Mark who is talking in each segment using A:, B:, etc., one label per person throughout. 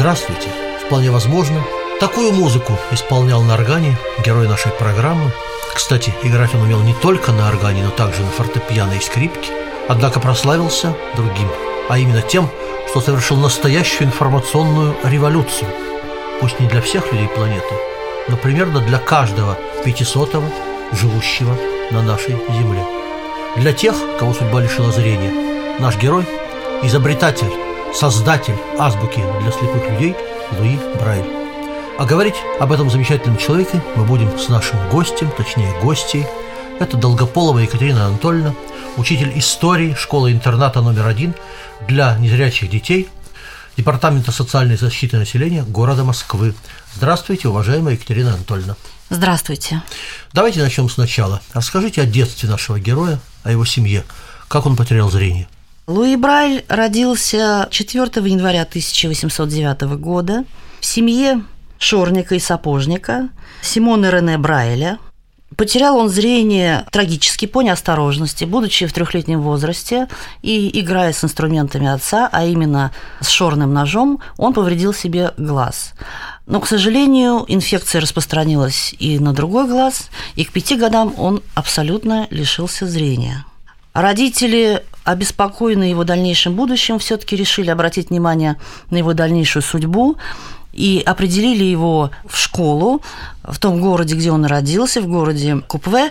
A: Здравствуйте! Вполне возможно, такую музыку исполнял на органе герой нашей программы. Кстати, играть он умел не только на органе, но также на фортепиано и скрипке. Однако прославился другим, а именно тем, что совершил настоящую информационную революцию. Пусть не для всех людей планеты, но примерно для каждого пятисотого, живущего на нашей Земле. Для тех, кого судьба лишила зрения, наш герой – изобретатель, создатель азбуки для слепых людей Луи Брайль. А говорить об этом замечательном человеке мы будем с нашим гостем, точнее гостей. Это Долгополова Екатерина Анатольевна, учитель истории школы-интерната номер один для незрячих детей Департамента социальной защиты населения города Москвы. Здравствуйте, уважаемая Екатерина Анатольевна.
B: Здравствуйте.
A: Давайте начнем сначала. Расскажите о детстве нашего героя, о его семье. Как он потерял зрение?
B: Луи Брайль родился 4 января 1809 года в семье шорника и сапожника Симона Рене Брайля. Потерял он зрение трагически по неосторожности, будучи в трехлетнем возрасте и играя с инструментами отца, а именно с шорным ножом, он повредил себе глаз. Но, к сожалению, инфекция распространилась и на другой глаз, и к пяти годам он абсолютно лишился зрения. Родители, обеспокоенные его дальнейшим будущим, все-таки решили обратить внимание на его дальнейшую судьбу и определили его в школу в том городе, где он родился, в городе Купве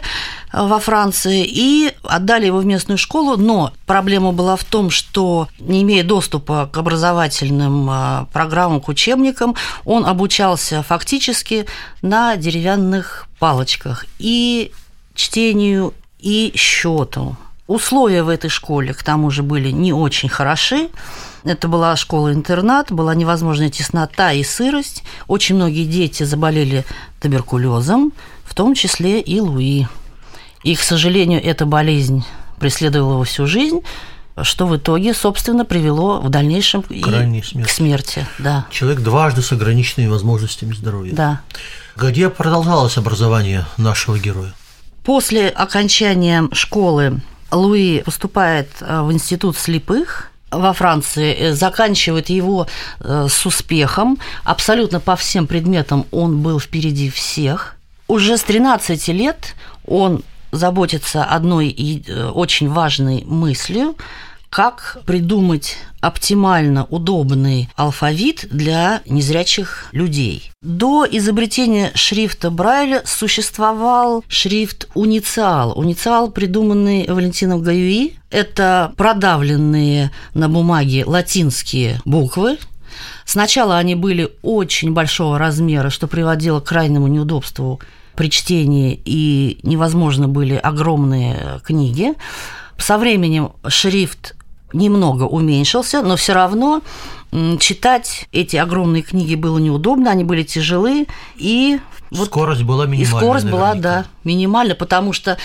B: во Франции, и отдали его в местную школу, но проблема была в том, что не имея доступа к образовательным а, программам, к учебникам, он обучался фактически на деревянных палочках и чтению, и счету. Условия в этой школе, к тому же, были не очень хороши. Это была школа-интернат, была невозможная теснота и сырость. Очень многие дети заболели туберкулезом, в том числе и Луи. И, к сожалению, эта болезнь преследовала его всю жизнь, что в итоге, собственно, привело в дальнейшем
A: Крайней смерти.
B: к смерти. Да.
A: Человек дважды с ограниченными возможностями здоровья.
B: Да.
A: Где продолжалось образование нашего героя?
B: После окончания школы Луи поступает э, в институт слепых во Франции, э, заканчивает его э, с успехом. Абсолютно по всем предметам он был впереди всех. Уже с 13 лет он заботится одной очень важной мыслью – как придумать оптимально удобный алфавит для незрячих людей. До изобретения шрифта Брайля существовал шрифт унициал. Унициал, придуманный Валентином Гаюи, это продавленные на бумаге латинские буквы, Сначала они были очень большого размера, что приводило к крайнему неудобству при чтении, и невозможно были огромные книги. Со временем шрифт немного уменьшился, но все равно читать эти огромные книги было неудобно, они были тяжелы, и
A: вот скорость была минимальная.
B: И скорость
A: наверняка.
B: была, да, минимальная, потому что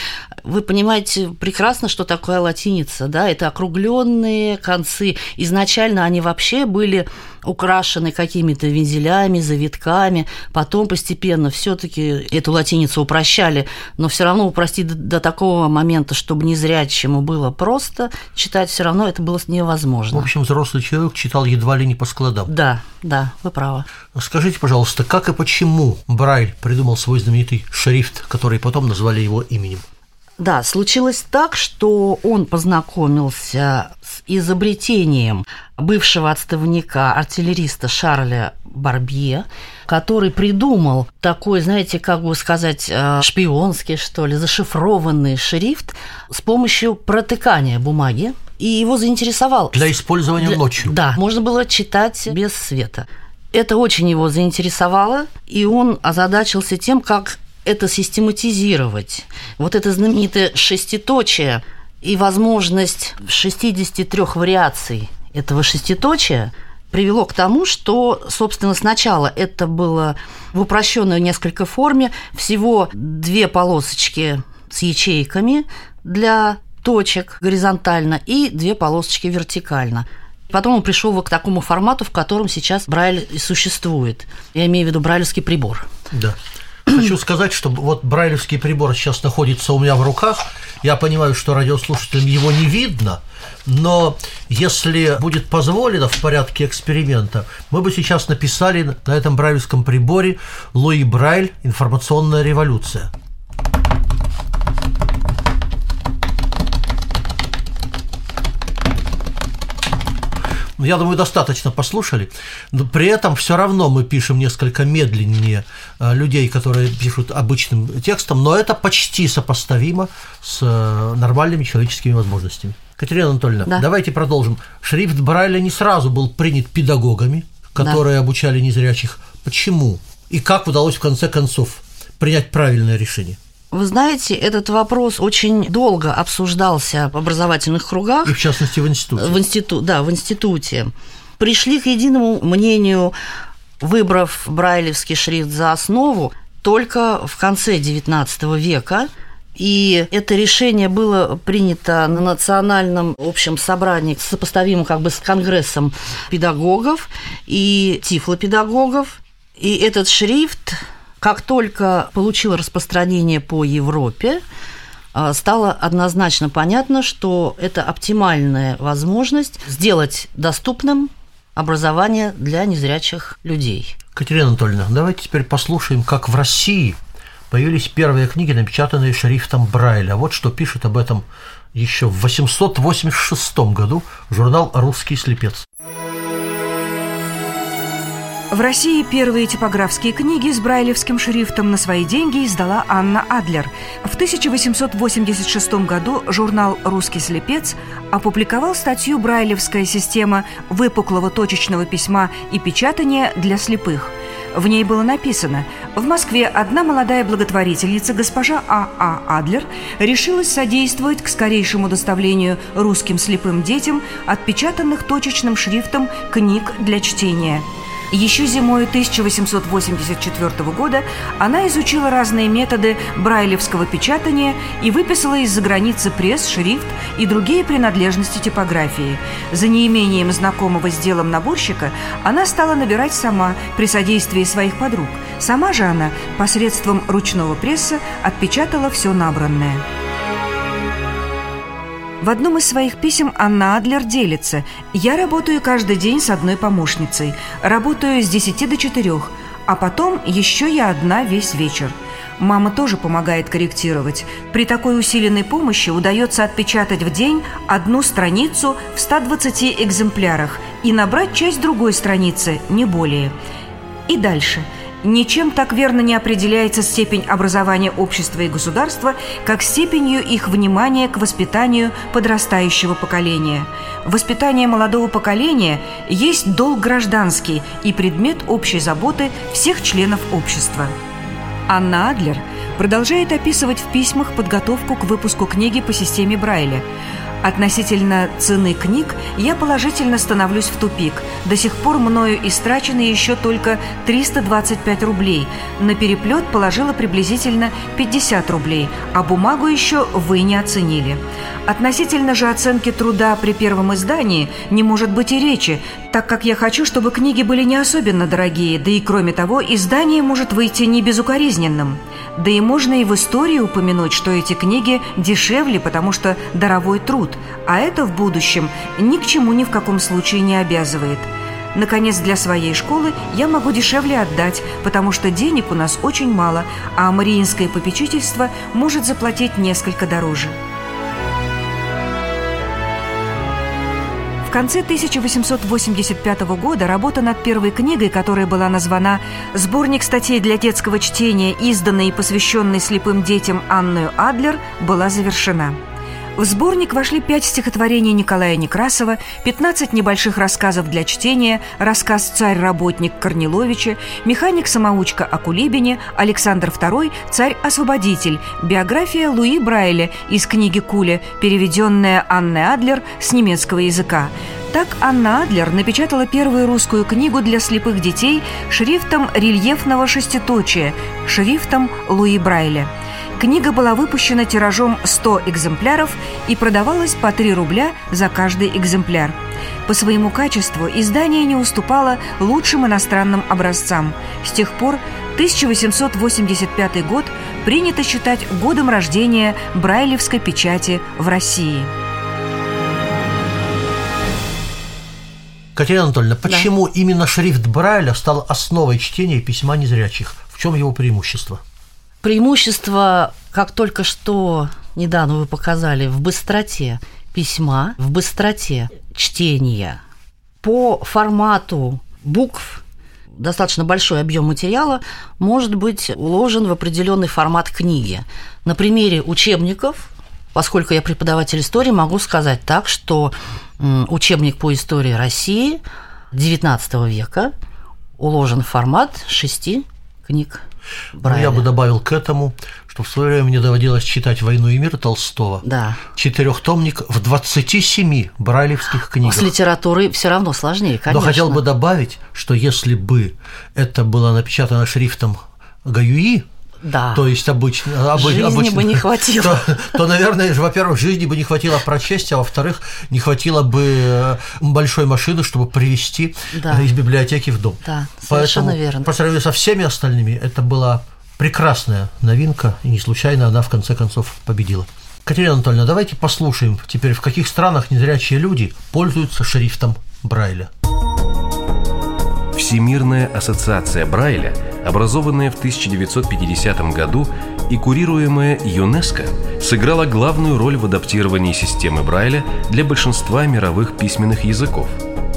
B: вы понимаете прекрасно, что такое латиница, да, это округленные концы. Изначально они вообще были украшены какими-то вензелями, завитками, потом постепенно все-таки эту латиницу упрощали, но все равно упростить до, до такого момента, чтобы незрячему было просто читать, все равно это было невозможно.
A: В общем, взрослый человек читал едва ли не по складам.
B: Да, да, вы правы.
A: Скажите, пожалуйста, как и почему Брайль придумал свой знаменитый шрифт, который потом назвали его именем?
B: Да, случилось так, что он познакомился с изобретением бывшего отставника артиллериста Шарля Барбье, который придумал такой, знаете, как бы сказать, э, шпионский, что ли, зашифрованный шрифт с помощью протыкания бумаги. И его заинтересовал.
A: Для использования
B: Для...
A: ночью.
B: Да, можно было читать без света. Это очень его заинтересовало, и он озадачился тем, как это систематизировать. Вот это знаменитое шеститочие и возможность 63 вариаций этого шеститочия привело к тому, что, собственно, сначала это было в упрощенной несколько форме, всего две полосочки с ячейками для точек горизонтально и две полосочки вертикально. Потом он пришел к такому формату, в котором сейчас Брайль и существует. Я имею в виду брайлевский прибор.
A: Да. Хочу сказать, что вот брайлевский прибор сейчас находится у меня в руках. Я понимаю, что радиослушателям его не видно, но если будет позволено в порядке эксперимента, мы бы сейчас написали на этом брайлевском приборе «Луи Брайль. Информационная революция». Я думаю, достаточно послушали. Но при этом все равно мы пишем несколько медленнее э, людей, которые пишут обычным текстом, но это почти сопоставимо с э, нормальными человеческими возможностями. Катерина Анатольевна, да. давайте продолжим. Шрифт Брайля не сразу был принят педагогами, которые да. обучали незрячих. Почему? И как удалось в конце концов принять правильное решение?
B: Вы знаете, этот вопрос очень долго обсуждался в образовательных кругах.
A: И в частности в институте.
B: В институ... Да, в институте. Пришли к единому мнению, выбрав брайлевский шрифт за основу, только в конце XIX века. И это решение было принято на национальном общем собрании, сопоставимом как бы с конгрессом педагогов и тифлопедагогов. И этот шрифт как только получил распространение по Европе, а, стало однозначно понятно, что это оптимальная возможность сделать доступным образование для незрячих людей.
A: Катерина Анатольевна, давайте теперь послушаем, как в России появились первые книги, напечатанные шрифтом Брайля. Вот что пишет об этом еще в 886 году журнал «Русский слепец».
C: В России первые типографские книги с брайлевским шрифтом на свои деньги издала Анна Адлер. В 1886 году журнал «Русский слепец» опубликовал статью «Брайлевская система выпуклого точечного письма и печатания для слепых». В ней было написано «В Москве одна молодая благотворительница, госпожа А.А. А. Адлер, решилась содействовать к скорейшему доставлению русским слепым детям отпечатанных точечным шрифтом книг для чтения». Еще зимой 1884 года она изучила разные методы брайлевского печатания и выписала из-за границы пресс, шрифт и другие принадлежности типографии. За неимением знакомого с делом наборщика она стала набирать сама при содействии своих подруг. Сама же она посредством ручного пресса отпечатала все набранное. В одном из своих писем Анна Адлер делится «Я работаю каждый день с одной помощницей. Работаю с 10 до 4, а потом еще я одна весь вечер. Мама тоже помогает корректировать. При такой усиленной помощи удается отпечатать в день одну страницу в 120 экземплярах и набрать часть другой страницы, не более. И дальше – Ничем так верно не определяется степень образования общества и государства, как степенью их внимания к воспитанию подрастающего поколения. Воспитание молодого поколения есть долг гражданский и предмет общей заботы всех членов общества. Анна Адлер продолжает описывать в письмах подготовку к выпуску книги по системе Брайля – Относительно цены книг я положительно становлюсь в тупик. До сих пор мною истрачены еще только 325 рублей. На переплет положила приблизительно 50 рублей, а бумагу еще вы не оценили. Относительно же оценки труда при первом издании не может быть и речи, так как я хочу, чтобы книги были не особенно дорогие, да и кроме того, издание может выйти не безукоризненным. Да и можно и в истории упомянуть, что эти книги дешевле, потому что даровой труд, а это в будущем ни к чему ни в каком случае не обязывает. Наконец, для своей школы я могу дешевле отдать, потому что денег у нас очень мало, а мариинское попечительство может заплатить несколько дороже. конце 1885 года работа над первой книгой, которая была названа «Сборник статей для детского чтения, изданный и посвященный слепым детям Анную Адлер», была завершена. В сборник вошли пять стихотворений Николая Некрасова, 15 небольших рассказов для чтения, рассказ «Царь-работник» Корниловича, «Механик-самоучка» о Кулибине, Александр II «Царь-освободитель», биография Луи Брайля из книги Куля, переведенная Анной Адлер с немецкого языка. Так Анна Адлер напечатала первую русскую книгу для слепых детей шрифтом рельефного шеститочия, шрифтом Луи Брайля – Книга была выпущена тиражом 100 экземпляров и продавалась по 3 рубля за каждый экземпляр. По своему качеству издание не уступало лучшим иностранным образцам. С тех пор 1885 год принято считать годом рождения брайлевской печати в России.
A: Катерина Анатольевна, почему да. именно шрифт Брайля стал основой чтения письма незрячих? В чем его преимущество?
B: Преимущество, как только что недавно вы показали, в быстроте письма, в быстроте чтения. По формату букв достаточно большой объем материала может быть уложен в определенный формат книги. На примере учебников, поскольку я преподаватель истории, могу сказать так, что учебник по истории России XIX века уложен в формат шести книг
A: Брайля. Я бы добавил к этому, что в свое время мне доводилось читать «Войну и мир» Толстого.
B: Да.
A: Четырехтомник в 27 брайлевских книгах.
B: С литературой все равно сложнее, конечно.
A: Но хотел бы добавить, что если бы это было напечатано шрифтом Гаюи,
B: да.
A: То есть обычно,
B: обы, жизни обычно, бы не хватило.
A: То, то, наверное, во-первых, жизни бы не хватило прочесть, а во-вторых, не хватило бы э, большой машины, чтобы привезти да. из библиотеки в дом.
B: Да, совершенно
A: Поэтому,
B: верно.
A: По сравнению со всеми остальными, это была прекрасная новинка, и не случайно она в конце концов победила. Катерина Анатольевна, давайте послушаем теперь, в каких странах незрячие люди пользуются шрифтом Брайля.
D: Всемирная ассоциация Брайля, образованная в 1950 году и курируемая ЮНЕСКО, сыграла главную роль в адаптировании системы Брайля для большинства мировых письменных языков,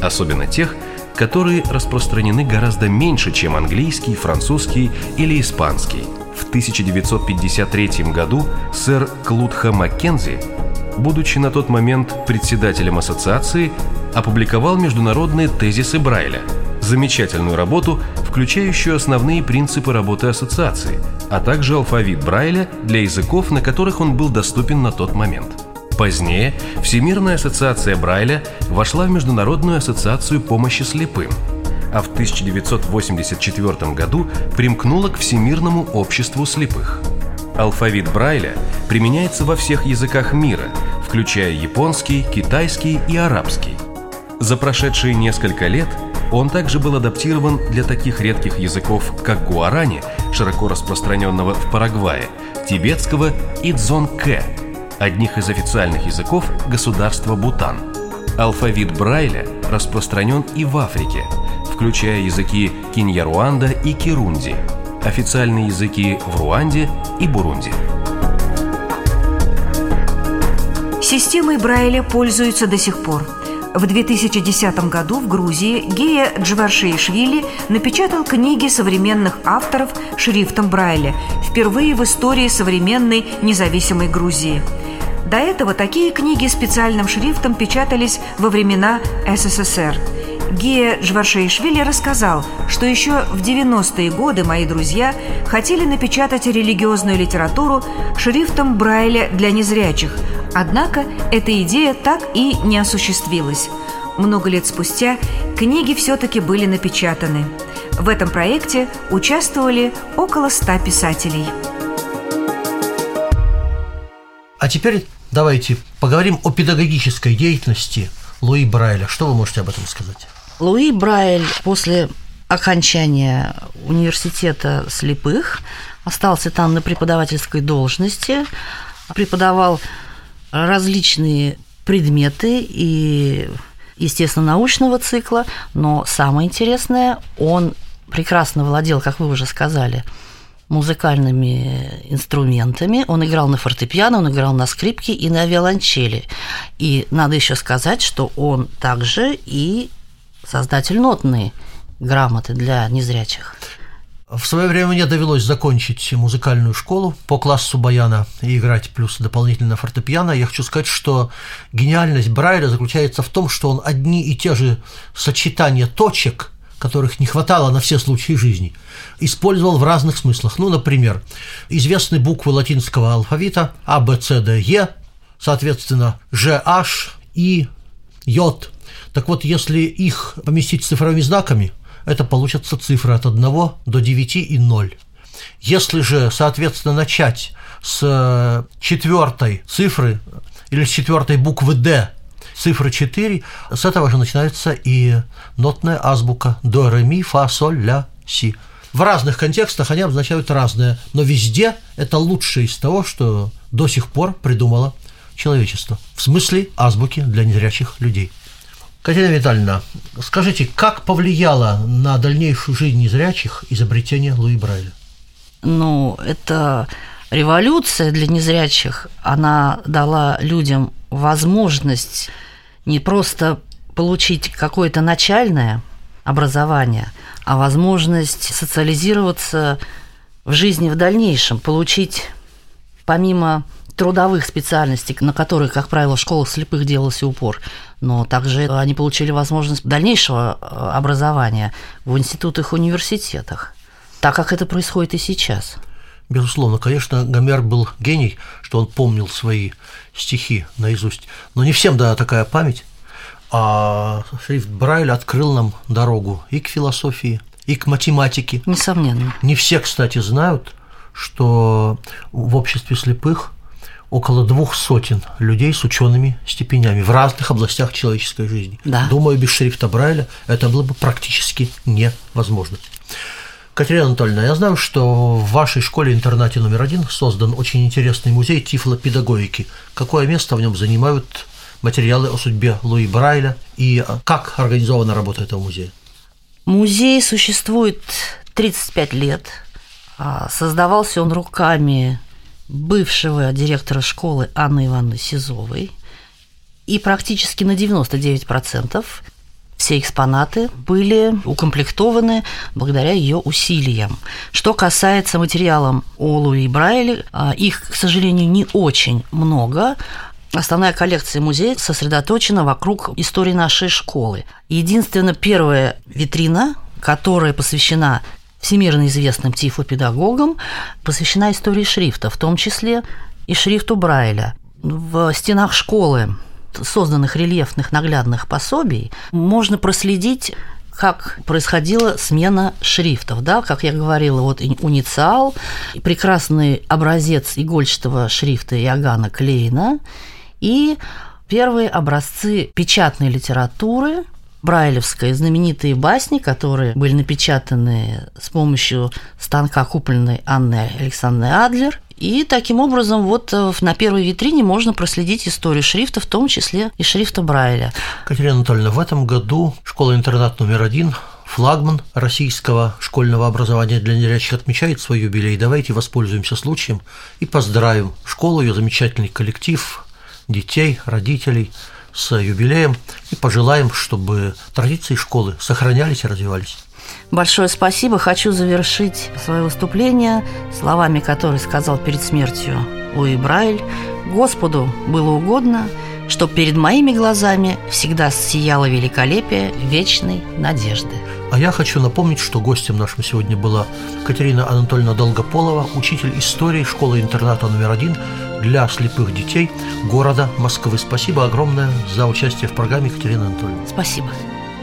D: особенно тех, которые распространены гораздо меньше, чем английский, французский или испанский. В 1953 году сэр Клудха Маккензи, будучи на тот момент председателем ассоциации, опубликовал международные тезисы Брайля – замечательную работу, включающую основные принципы работы ассоциации, а также алфавит Брайля для языков, на которых он был доступен на тот момент. Позднее Всемирная ассоциация Брайля вошла в Международную ассоциацию помощи слепым, а в 1984 году примкнула к Всемирному обществу слепых. Алфавит Брайля применяется во всех языках мира, включая японский, китайский и арабский. За прошедшие несколько лет он также был адаптирован для таких редких языков, как гуарани, широко распространенного в Парагвае, тибетского и дзонке, одних из официальных языков государства Бутан. Алфавит Брайля распространен и в Африке, включая языки Киньяруанда и Кирунди, официальные языки в Руанде и Бурунди.
C: Системой Брайля пользуются до сих пор – в 2010 году в Грузии Гея Джваршеишвили напечатал книги современных авторов шрифтом Брайля, впервые в истории современной независимой Грузии. До этого такие книги специальным шрифтом печатались во времена СССР. Гея Джваршеишвили рассказал, что еще в 90-е годы мои друзья хотели напечатать религиозную литературу шрифтом Брайля для незрячих – Однако эта идея так и не осуществилась. Много лет спустя книги все-таки были напечатаны. В этом проекте участвовали около ста писателей.
A: А теперь давайте поговорим о педагогической деятельности Луи Брайля. Что вы можете об этом сказать?
B: Луи Брайль после окончания университета слепых остался там на преподавательской должности, преподавал различные предметы и, естественно, научного цикла, но самое интересное, он прекрасно владел, как вы уже сказали, музыкальными инструментами. Он играл на фортепиано, он играл на скрипке и на виолончели. И надо еще сказать, что он также и создатель нотной грамоты для незрячих.
A: В свое время мне довелось закончить музыкальную школу по классу баяна и играть плюс дополнительно фортепиано. Я хочу сказать, что гениальность Брайля заключается в том, что он одни и те же сочетания точек, которых не хватало на все случаи жизни, использовал в разных смыслах. Ну, например, известные буквы латинского алфавита А, Б, С, Д, Е, соответственно, Ж, H, И, J. Так вот, если их поместить цифровыми знаками – это получатся цифры от 1 до 9 и 0. Если же, соответственно, начать с э, четвертой цифры или с четвертой буквы «Д», цифры 4, с этого же начинается и нотная азбука до, ре, ми, фа, соль, ля, си. В разных контекстах они обозначают разное, но везде это лучшее из того, что до сих пор придумало человечество. В смысле азбуки для незрячих людей. Катерина Витальевна, скажите, как повлияло на дальнейшую жизнь незрячих изобретение Луи Брайля?
B: Ну, это революция для незрячих. Она дала людям возможность не просто получить какое-то начальное образование, а возможность социализироваться в жизни в дальнейшем, получить помимо трудовых специальностей, на которые, как правило, в школах слепых делался упор, но также они получили возможность дальнейшего э, образования в институтах университетах, так как это происходит и сейчас.
A: Безусловно, конечно, Гомер был гений, что он помнил свои стихи наизусть, но не всем да такая память. А шрифт Брайля открыл нам дорогу и к философии, и к математике.
B: Несомненно.
A: Не все, кстати, знают, что в обществе слепых около двух сотен людей с учеными степенями в разных областях человеческой жизни.
B: Да.
A: Думаю, без шрифта Брайля это было бы практически невозможно. Катерина Анатольевна, я знаю, что в вашей школе-интернате номер один создан очень интересный музей тифлопедагогики. Какое место в нем занимают материалы о судьбе Луи Брайля и как организована работа этого музея?
B: Музей существует 35 лет. А, создавался он руками бывшего директора школы Анны Ивановны Сизовой. И практически на 99% все экспонаты были укомплектованы благодаря ее усилиям. Что касается материалов о Луи Брайле, а, их, к сожалению, не очень много. Основная коллекция музея сосредоточена вокруг истории нашей школы. Единственная первая витрина, которая посвящена всемирно известным тифлопедагогом, посвящена истории шрифта, в том числе и шрифту Брайля. В стенах школы созданных рельефных наглядных пособий можно проследить как происходила смена шрифтов, да, как я говорила, вот инициал, прекрасный образец игольчатого шрифта Иоганна Клейна и первые образцы печатной литературы, брайлевской знаменитые басни, которые были напечатаны с помощью станка, купленной Анной Александрой Адлер. И таким образом вот э, на первой витрине можно проследить историю шрифта, в том числе и шрифта Брайля.
A: Катерина Анатольевна, в этом году школа-интернат номер один флагман российского школьного образования для незрячих отмечает свой юбилей. Давайте воспользуемся случаем и поздравим школу, ее замечательный коллектив, детей, родителей – с юбилеем и пожелаем, чтобы традиции школы сохранялись и развивались.
B: Большое спасибо. Хочу завершить свое выступление словами, которые сказал перед смертью Луи Брайль. Господу было угодно, чтобы перед моими глазами всегда сияло великолепие вечной надежды.
A: А я хочу напомнить, что гостем нашим сегодня была Катерина Анатольевна Долгополова, учитель истории школы-интерната номер один для слепых детей города Москвы. Спасибо огромное за участие в программе, Катерина Анатольевна.
B: Спасибо.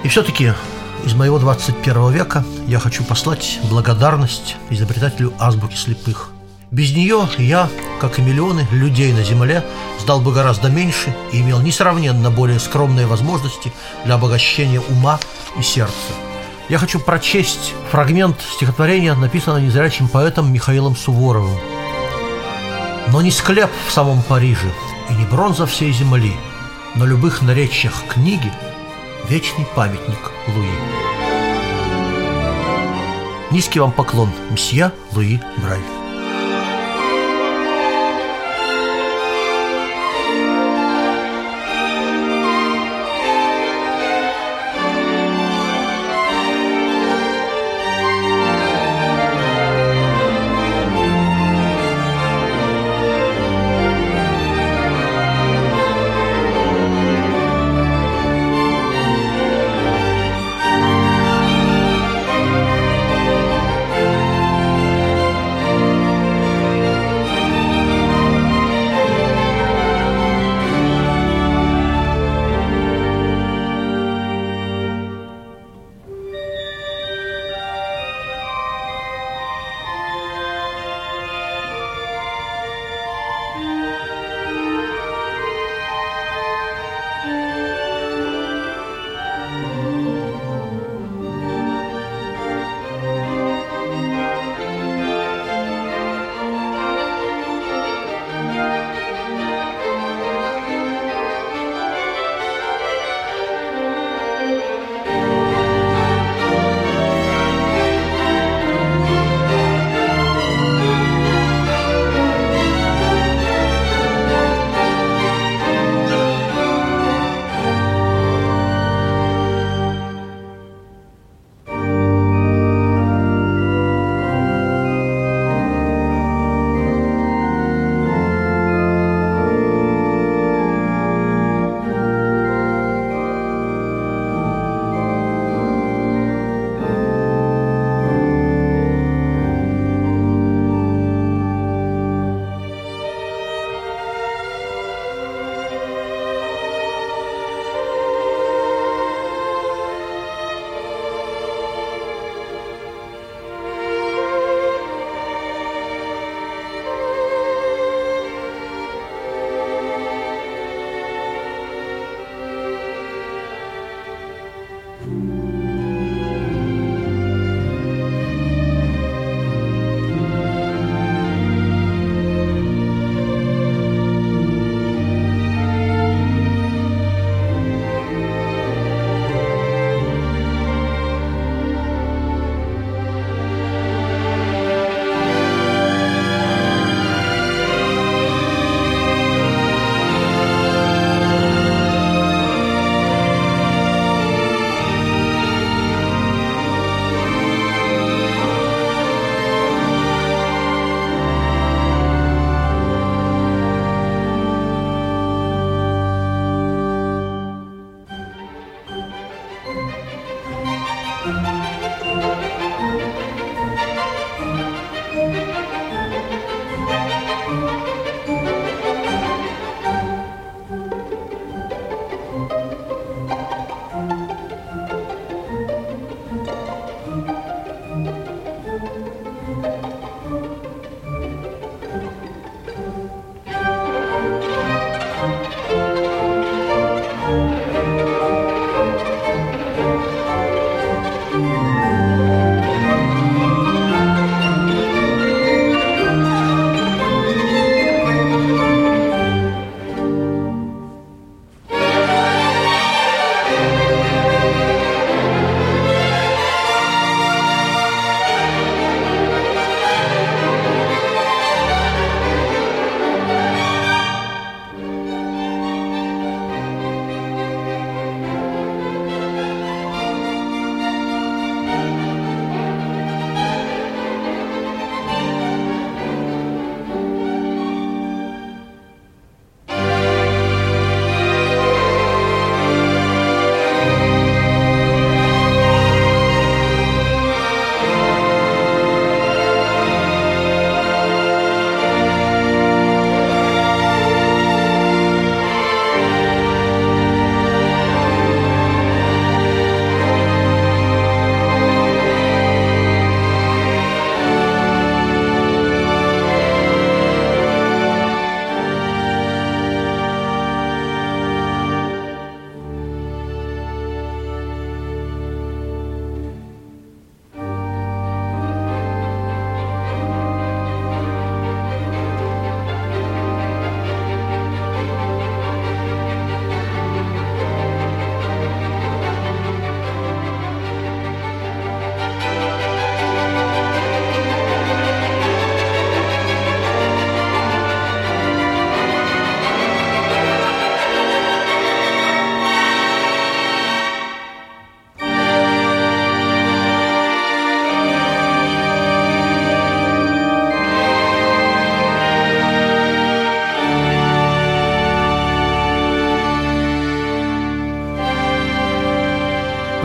A: И все-таки из моего 21 века я хочу послать благодарность изобретателю азбуки слепых. Без нее я, как и миллионы людей на Земле, сдал бы гораздо меньше и имел несравненно более скромные возможности для обогащения ума и сердца. Я хочу прочесть фрагмент стихотворения, написанного незрячим поэтом Михаилом Суворовым. «Но не склеп в самом Париже и не бронза всей земли, на любых наречиях книги вечный памятник Луи». Низкий вам поклон, мсье Луи Брайль.